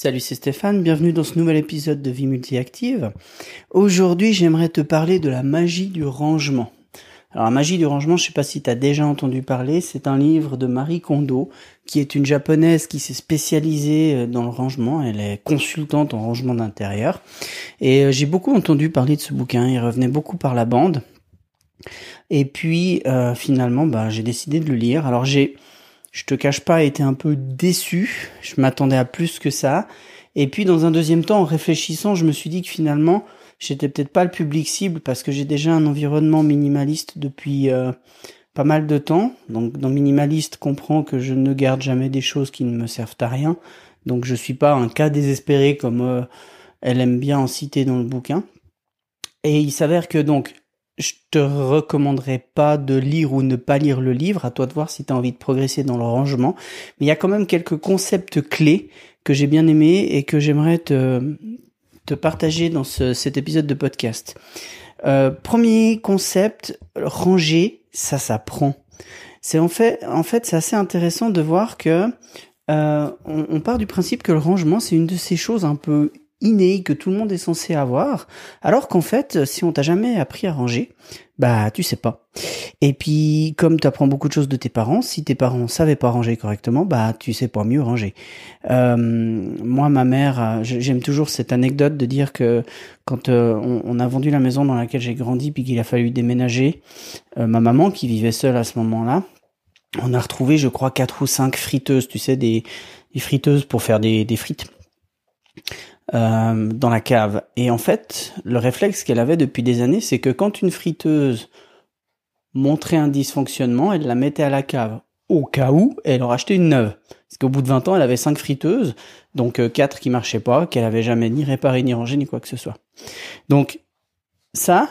Salut, c'est Stéphane, bienvenue dans ce nouvel épisode de Vie Multiactive. Aujourd'hui, j'aimerais te parler de la magie du rangement. Alors, la magie du rangement, je sais pas si tu as déjà entendu parler, c'est un livre de Marie Kondo, qui est une japonaise qui s'est spécialisée euh, dans le rangement, elle est consultante en rangement d'intérieur. Et euh, j'ai beaucoup entendu parler de ce bouquin, il revenait beaucoup par la bande. Et puis, euh, finalement, bah, j'ai décidé de le lire. Alors, j'ai je te cache pas, été un peu déçu. Je m'attendais à plus que ça. Et puis dans un deuxième temps, en réfléchissant, je me suis dit que finalement, j'étais peut-être pas le public cible parce que j'ai déjà un environnement minimaliste depuis euh, pas mal de temps. Donc dans minimaliste, comprends que je ne garde jamais des choses qui ne me servent à rien. Donc je suis pas un cas désespéré comme euh, elle aime bien en citer dans le bouquin. Et il s'avère que donc je te recommanderais pas de lire ou ne pas lire le livre, à toi de voir si tu as envie de progresser dans le rangement, mais il y a quand même quelques concepts clés que j'ai bien aimés et que j'aimerais te, te partager dans ce, cet épisode de podcast. Euh, premier concept, ranger, ça s'apprend. C'est en fait, en fait, c'est assez intéressant de voir que euh, on, part du principe que le rangement, c'est une de ces choses un peu inné que tout le monde est censé avoir, alors qu'en fait, si on t'a jamais appris à ranger, bah tu sais pas. Et puis, comme tu apprends beaucoup de choses de tes parents, si tes parents savaient pas ranger correctement, bah tu sais pas mieux ranger. Euh, moi, ma mère, euh, j'aime toujours cette anecdote de dire que quand euh, on, a vendu la maison dans laquelle j'ai grandi, puis qu'il a fallu déménager, ma maman qui vivait seule à ce moment-là, on a retrouvé, je crois, quatre ou cinq friteuses, tu sais, des, des friteuses pour faire des, des frites. Euh, dans la cave. Et en fait, le réflexe qu'elle avait depuis des années, c'est que quand une friteuse montrait un dysfonctionnement, elle la mettait à la cave. Au cas où, elle en rachetait une neuve. Parce qu'au bout de 20 ans, elle avait cinq friteuses, donc euh, quatre qui marchaient pas, qu'elle avait jamais ni réparé, ni rangé, ni quoi que ce soit. Donc, ça,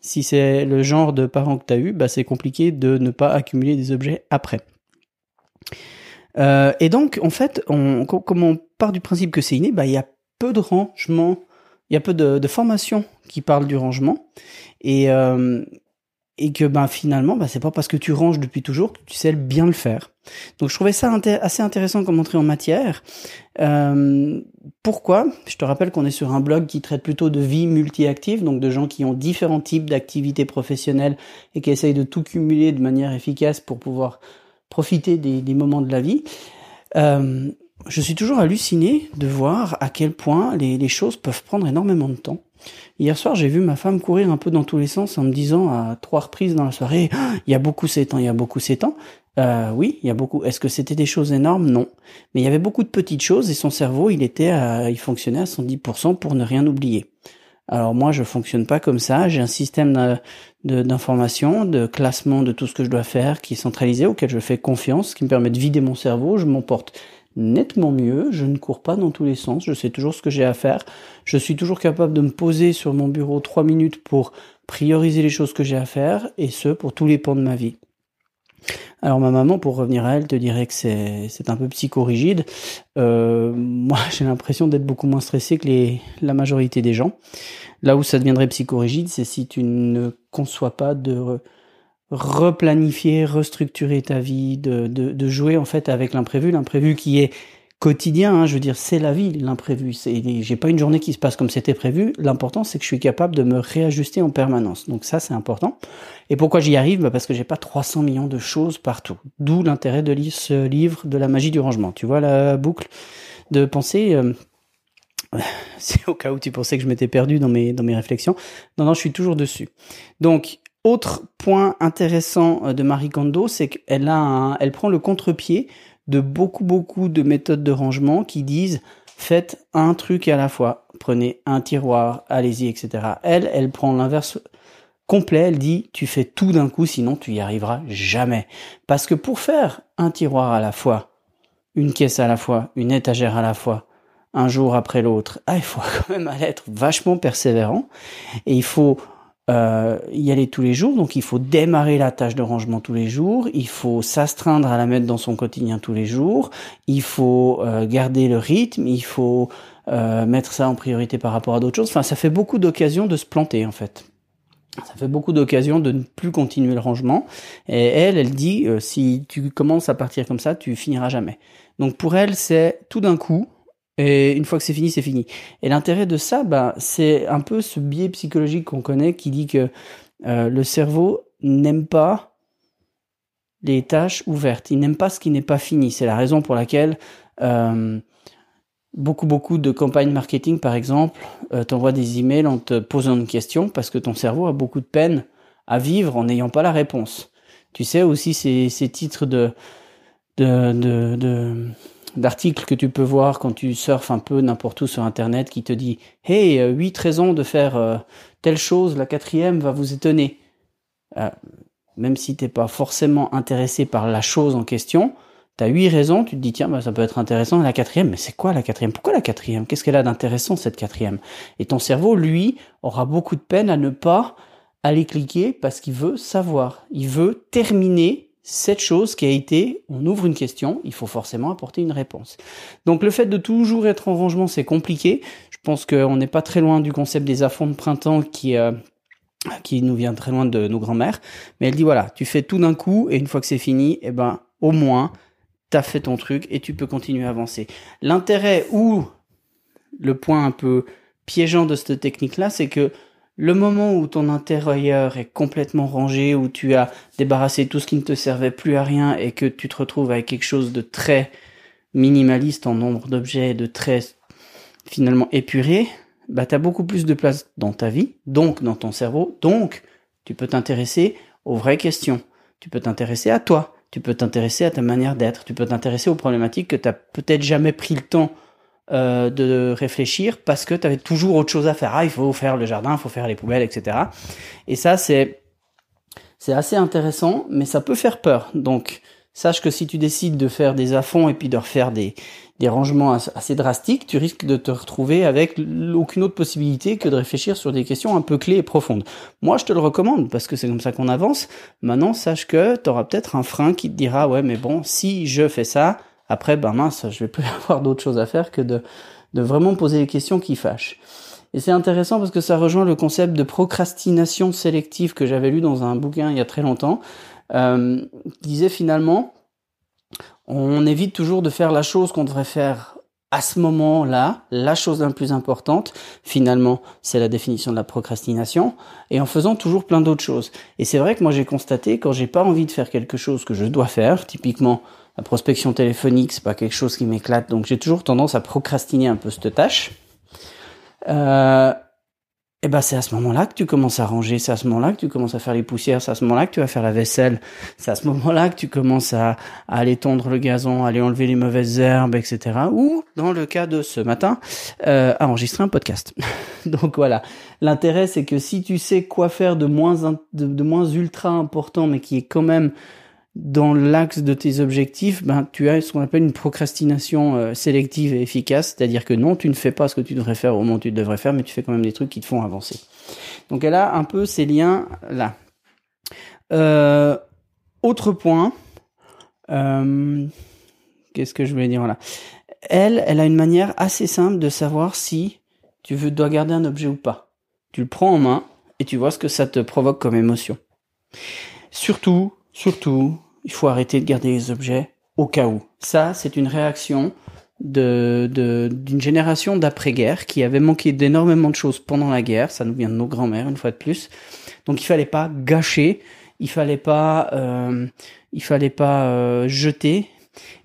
si c'est le genre de parent que tu as eu, bah c'est compliqué de ne pas accumuler des objets après. Euh, et donc, en fait, on, comme on part du principe que c'est inné, bah, il y a peu de rangement, il y a peu de, de formations qui parlent du rangement et euh, et que ben finalement ben c'est pas parce que tu ranges depuis toujours que tu sais bien le faire. Donc je trouvais ça assez intéressant comme entrée en matière. Euh, pourquoi? Je te rappelle qu'on est sur un blog qui traite plutôt de vie multi-active, donc de gens qui ont différents types d'activités professionnelles et qui essayent de tout cumuler de manière efficace pour pouvoir profiter des, des moments de la vie. Euh, je suis toujours halluciné de voir à quel point les, choses peuvent prendre énormément de temps. Hier soir, j'ai vu ma femme courir un peu dans tous les sens en me disant à trois reprises dans la soirée, ah, il y a beaucoup ces temps, il y a beaucoup ces temps. Euh, oui, il y a beaucoup. Est-ce que c'était des choses énormes? Non. Mais il y avait beaucoup de petites choses et son cerveau, il était, il fonctionnait à 110% pour ne rien oublier. Alors moi, je fonctionne pas comme ça. J'ai un système d'information, de, de, classement de tout ce que je dois faire qui est centralisé, auquel je fais confiance, qui me permet de vider mon cerveau. Je m'emporte nettement mieux, je ne cours pas dans tous les sens, je sais toujours ce que j'ai à faire, je suis toujours capable de me poser sur mon bureau trois minutes pour prioriser les choses que j'ai à faire, et ce, pour tous les pans de ma vie. Alors ma maman, pour revenir à elle, te dirait que c'est, un peu psychorigide. Euh, moi, j'ai l'impression d'être beaucoup moins stressé que la majorité des gens. Là où ça deviendrait psychorigide, c'est si tu ne conçois pas de replanifier, restructurer ta vie, de, de, de jouer en fait avec l'imprévu, l'imprévu qui est quotidien, hein, je veux dire, c'est la vie, l'imprévu. J'ai pas une journée qui se passe comme c'était prévu. L'important, c'est que je suis capable de me réajuster en permanence. Donc ça, c'est important. Et pourquoi j'y arrive? Bah Parce que j'ai pas 300 millions de choses partout. D'où l'intérêt de lire ce livre de la magie du rangement. Tu vois la boucle de pensée euh, C'est au cas où tu pensais que je m'étais perdu dans mes, dans mes réflexions. Non, non, je suis toujours dessus. Donc, autre point intéressant euh, de Marie Kondo, c'est qu'elle a elle prend le contre-pied de beaucoup beaucoup de méthodes de rangement qui disent faites un truc à la fois, prenez un tiroir, allez-y, etc. Elle, elle prend l'inverse complet, elle dit tu fais tout d'un coup, sinon tu y arriveras jamais. Parce que pour faire un tiroir à la fois, une caisse à la fois, une étagère à la fois, un jour après l'autre, ah, il faut quand même être vachement persévérant et il faut euh, y aller tous les jours, donc il faut démarrer la tâche de rangement tous les jours, il faut s'astreindre à la mettre dans son quotidien tous les jours, il faut euh, garder le rythme, il faut euh, mettre ça en priorité par rapport à d'autres choses. Enfin, ça fait beaucoup d'occasions de se planter en fait. Ça fait beaucoup d'occasions de ne plus continuer le rangement. Et elle, elle dit, si tu commences à partir comme ça, tu finiras jamais. Donc pour elle, c'est tout d'un coup, Et une fois que c'est fini, c'est fini. Et l'intérêt de ça, bah, c'est un peu ce biais psychologique qu'on connaît qui dit que euh, le cerveau n'aime pas les tâches ouvertes. Il n'aime pas ce qui n'est pas fini. C'est la raison pour laquelle euh, beaucoup, beaucoup de campagnes marketing, par exemple, euh, t'envoient des emails en te posant une question parce que ton cerveau a beaucoup de peine à vivre en n'ayant pas la réponse. Tu sais aussi ces, titres de, de, de d'articles que tu peux voir quand tu surfes un peu n'importe où sur Internet qui te dit Hey, euh, huit raisons de faire euh, telle chose, la quatrième va vous étonner. Euh, même si t'es pas forcément intéressé par la chose en question, t'as huit raisons, tu te dis tiens, bah, ça peut être intéressant. la quatrième, mais c'est quoi la quatrième? Pourquoi la quatrième? Qu'est-ce qu'elle a d'intéressant cette quatrième? Et ton cerveau, lui, aura beaucoup de peine à ne pas aller cliquer parce qu'il veut savoir. Il veut terminer cette chose qui a été, on ouvre une question, il faut forcément apporter une réponse. Donc le fait de toujours être en rangement, c'est compliqué. Je pense qu'on n'est pas très loin du concept des affronts de printemps qui euh, qui nous vient très loin de nos grands-mères. Mais elle dit voilà, tu fais tout d'un coup et une fois que c'est fini, eh ben au moins t'as fait ton truc et tu peux continuer à avancer. L'intérêt ou le point un peu piégeant de cette technique-là, c'est que le moment où ton intérieur est complètement rangé, où tu as débarrassé tout ce qui ne te servait plus à rien et que tu te retrouves avec quelque chose de très minimaliste en nombre d'objets, de très finalement épuré, bah tu as beaucoup plus de place dans ta vie, donc dans ton cerveau, donc tu peux t'intéresser aux vraies questions. Tu peux t'intéresser à toi, tu peux t'intéresser à ta manière d'être, tu peux t'intéresser aux problématiques que tu n'as peut-être jamais pris le temps euh, de réfléchir parce que tu avais toujours autre chose à faire. Ah, il faut faire le jardin, il faut faire les poubelles, etc. Et ça, c'est c'est assez intéressant, mais ça peut faire peur. Donc, sache que si tu décides de faire des affonds et puis de refaire des, des rangements assez drastiques, tu risques de te retrouver avec aucune autre possibilité que de réfléchir sur des questions un peu clés et profondes. Moi, je te le recommande parce que c'est comme ça qu'on avance. Maintenant, sache que tu auras peut-être un frein qui te dira, ouais, mais bon, si je fais ça, après, ben mince, je vais plus avoir d'autre chose à faire que de, vraiment poser des questions qui fâchent. Et c'est intéressant parce que ça rejoint le concept de procrastination sélective que j'avais lu dans un bouquin il y a très longtemps. Euh, qui disait finalement, on évite toujours de faire la chose qu'on devrait faire à ce moment-là, la chose la plus importante, finalement, c'est la définition de la procrastination, et en faisant toujours plein d'autres choses. Et c'est vrai que moi j'ai constaté, quand j'ai pas envie de faire quelque chose que je dois faire, typiquement la prospection téléphonique, c'est pas quelque chose qui m'éclate, donc j'ai toujours tendance à procrastiner un peu cette tâche. Euh, et ben c'est à ce moment-là que tu commences à ranger, c'est à ce moment-là que tu commences à faire les poussières, c'est à ce moment-là que tu vas faire la vaisselle, c'est à ce moment-là que tu commences à, aller tondre le gazon, à aller enlever les mauvaises herbes, etc. Ou dans le cas de ce matin, euh, à enregistrer un podcast. Donc voilà, l'intérêt c'est que si tu sais quoi faire de moins de moins ultra important, mais qui est quand même dans l'axe de tes objectifs, ben, tu as ce qu'on appelle une procrastination euh, sélective et efficace, c'est-à-dire que non, tu ne fais pas ce que tu devrais faire au moment où tu devrais faire, mais tu fais quand même des trucs qui te font avancer. Donc elle a un peu ces liens là. Euh, autre point, euh, qu'est-ce que je voulais dire là Elle, elle a une manière assez simple de savoir si tu dois garder un objet ou pas. Tu le prends en main et tu vois ce que ça te provoque comme émotion. Surtout Surtout, il faut arrêter de garder les objets au cas où. Ça, c'est une réaction de d'une génération d'après-guerre qui avait manqué d'énormément de choses pendant la guerre. Ça nous vient de nos grands-mères une fois de plus. Donc il fallait pas gâcher, il fallait pas euh, il fallait pas euh, jeter.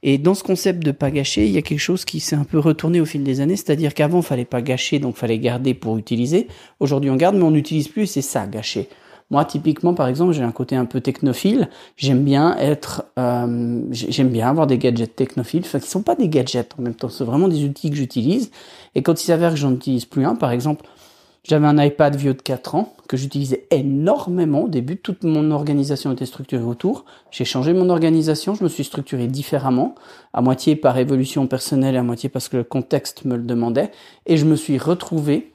Et dans ce concept de pas gâcher, il y a quelque chose qui s'est un peu retourné au fil des années, c'est-à-dire qu'avant, il fallait pas gâcher, donc fallait garder pour utiliser. Aujourd'hui, on garde, mais on n'utilise plus, c'est ça, gâcher. Moi, typiquement, par exemple, j'ai un côté un peu technophile. J'aime bien être, euh, j'aime bien avoir des gadgets technophiles, enfin, qui sont pas des gadgets en même temps. C'est vraiment des outils que j'utilise. Et quand il s'avère que j'en utilise plus un, par exemple, j'avais un iPad vieux de 4 ans que j'utilisais énormément. Au début, toute mon organisation était structurée autour. J'ai changé mon organisation, je me suis structuré différemment, à moitié par évolution personnelle et à moitié parce que le contexte me le demandait. Et je me suis retrouvé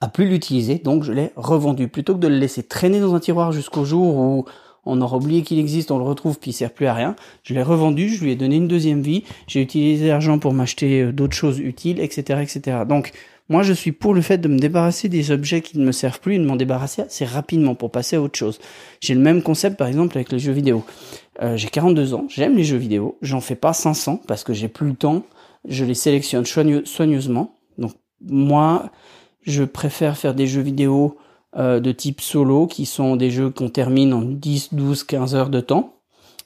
à plus l'utiliser, donc je l'ai revendu. Plutôt que de le laisser traîner dans un tiroir jusqu'au jour où on aura oublié qu'il existe, on le retrouve puis il sert plus à rien, je l'ai revendu, je lui ai donné une deuxième vie, j'ai utilisé l'argent pour m'acheter euh, d'autres choses utiles, etc., etc. Donc moi je suis pour le fait de me débarrasser des objets qui ne me servent plus et de m'en débarrasser assez rapidement pour passer à autre chose. J'ai le même concept par exemple avec les jeux vidéo. Euh, j'ai 42 ans, j'aime les jeux vidéo, j'en fais pas 500 parce que j'ai plus le temps je les sélectionne soigneusement. Donc moi, je préfère faire des jeux vidéo euh, de type solo, qui sont des jeux qu'on termine en 10, 12, 15 heures de temps.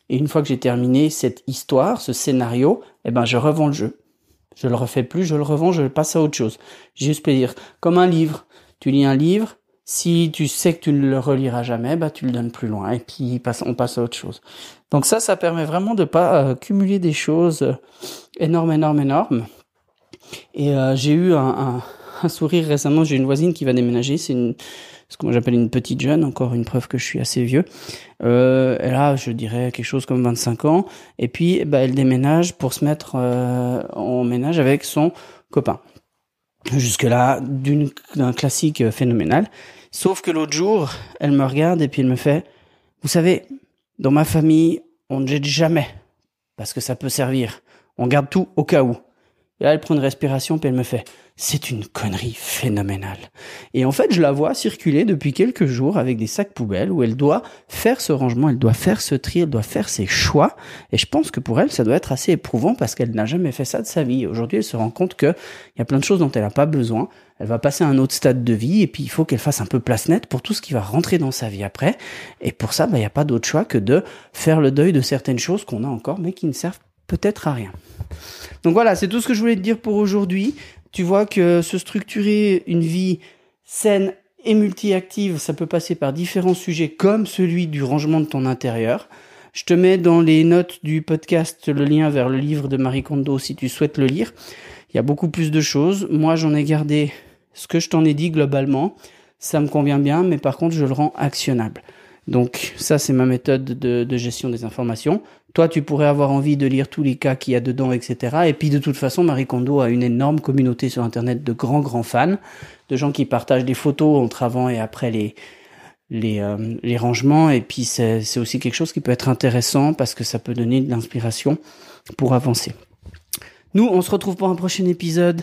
Et une fois que j'ai terminé cette histoire, ce scénario, eh ben je revends le jeu. Je le refais plus, je le revends, je passe à autre chose. J'ai juste plaisir. Comme un livre. Tu lis un livre, si tu sais que tu ne le reliras jamais, bah tu le donnes plus loin et puis on passe à autre chose. Donc ça, ça permet vraiment de pas euh, cumuler des choses euh, énormes, énormes, énormes. Et euh, j'ai eu un, un, sourire récemment. J'ai une voisine qui va déménager. C'est une ce que moi j'appelle une petite jeune, encore une preuve que je suis assez vieux. Euh, elle a, je dirais, quelque chose comme 25 ans, et puis bah, elle déménage pour se mettre en ménage avec son copain. Jusque-là, d'un classique phénoménal. Sauf que l'autre jour, elle me regarde et puis elle me fait, vous savez, dans ma famille, on ne jette jamais, parce que ça peut servir. On garde tout au cas où. Et là, elle prend une respiration, puis elle me fait, c'est une connerie phénoménale. Et en fait, je la vois circuler depuis quelques jours avec des sacs poubelles où elle doit faire ce rangement, elle doit faire ce tri, elle doit faire ses choix. Et je pense que pour elle, ça doit être assez éprouvant parce qu'elle n'a jamais fait ça de sa vie. Aujourd'hui, elle se rend compte qu'il y a plein de choses dont elle n'a pas besoin. Elle va passer à un autre stade de vie et puis il faut qu'elle fasse un peu place nette pour tout ce qui va rentrer dans sa vie après. Et pour ça, bah, il n'y a pas d'autre choix que de faire le deuil de certaines choses qu'on a encore mais qui ne servent peut-être à rien. Donc voilà, c'est tout ce que je voulais te dire pour aujourd'hui. Tu vois que se structurer une vie saine et multi-active, ça peut passer par différents sujets comme celui du rangement de ton intérieur. Je te mets dans les notes du podcast le lien vers le livre de Marie Kondo si tu souhaites le lire. Il y a beaucoup plus de choses. Moi, j'en ai gardé ce que je t'en ai dit globalement. Ça me convient bien, mais par contre, je le rends actionnable. Donc ça, c'est ma méthode de, de, gestion des informations. Toi, tu pourrais avoir envie de lire tous les cas qu'il y a dedans, etc. Et puis de toute façon, Marie Kondo a une énorme communauté sur Internet de grands, grands fans, de gens qui partagent des photos entre avant et après les, les, euh, les rangements. Et puis c'est aussi quelque chose qui peut être intéressant parce que ça peut donner de l'inspiration pour avancer. Nous, on se retrouve pour un prochain épisode.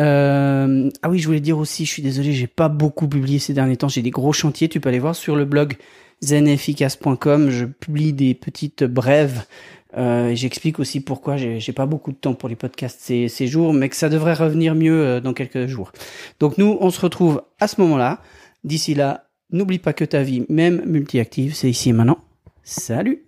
Euh, ah oui, je voulais dire aussi, je suis désolé, j'ai pas beaucoup publié ces derniers temps. J'ai des gros chantiers. Tu peux aller voir sur le blog zenefficace.com. Je publie des petites brèves. Euh, J'explique aussi pourquoi j'ai pas beaucoup de temps pour les podcasts ces, ces jours, mais que ça devrait revenir mieux euh, dans quelques jours. Donc nous, on se retrouve à ce moment-là. D'ici là, n'oublie pas que ta vie, même multi-active, c'est ici et maintenant. Salut